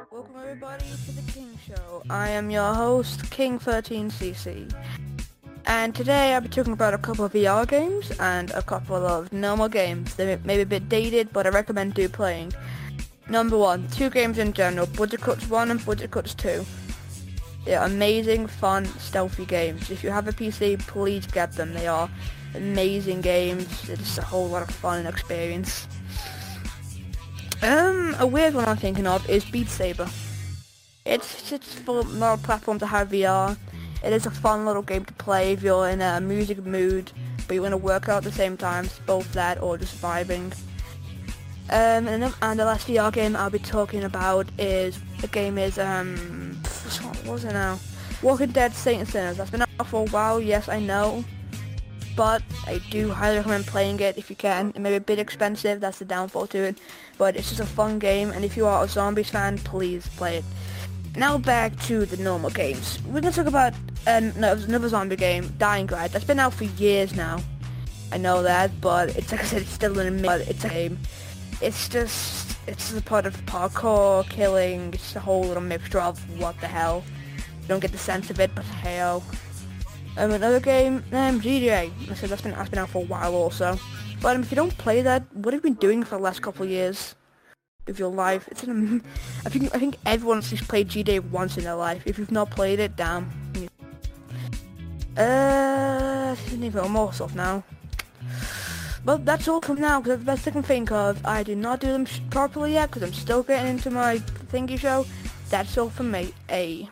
Welcome everybody to the King Show. I am your host, King13cc. And today I'll be talking about a couple of VR games and a couple of normal games. They may be a bit dated, but I recommend do playing. Number one, two games in general, Budget Cuts 1 and Budget Cuts 2. They're amazing, fun, stealthy games. If you have a PC, please get them. They are amazing games. It's a whole lot of fun and experience. Um, a weird one I'm thinking of is Beat Saber. It's it's for a platform to have VR. It is a fun little game to play if you're in a music mood, but you want to work out at the same time. Both that or just vibing. Um, and, the, and the last VR game I'll be talking about is the game is um, what was it now? Walking Dead Saint and Sinners. That's been out for a while. Yes, I know but I do highly recommend playing it if you can. It may be a bit expensive, that's the downfall to it, but it's just a fun game, and if you are a Zombies fan, please play it. Now back to the normal games. We're going to talk about no, another zombie game, Dying Light. That's been out for years now. I know that, but it's like I said, it's still in a it's a game. It's just, it's a part of parkour, killing, it's a whole little mixture of what the hell. You don't get the sense of it, but hey um, another game, um, GTA. I said that's been that's been out for a while also. But um, if you don't play that, what have you been doing for the last couple of years of your life? It's an, I think I think everyone's just played GTA once in their life. If you've not played it, damn. Uh, I need more stuff now. But that's all from now, because the best I can think of. I do not do them properly yet, because I'm still getting into my thingy show. That's all from me. A.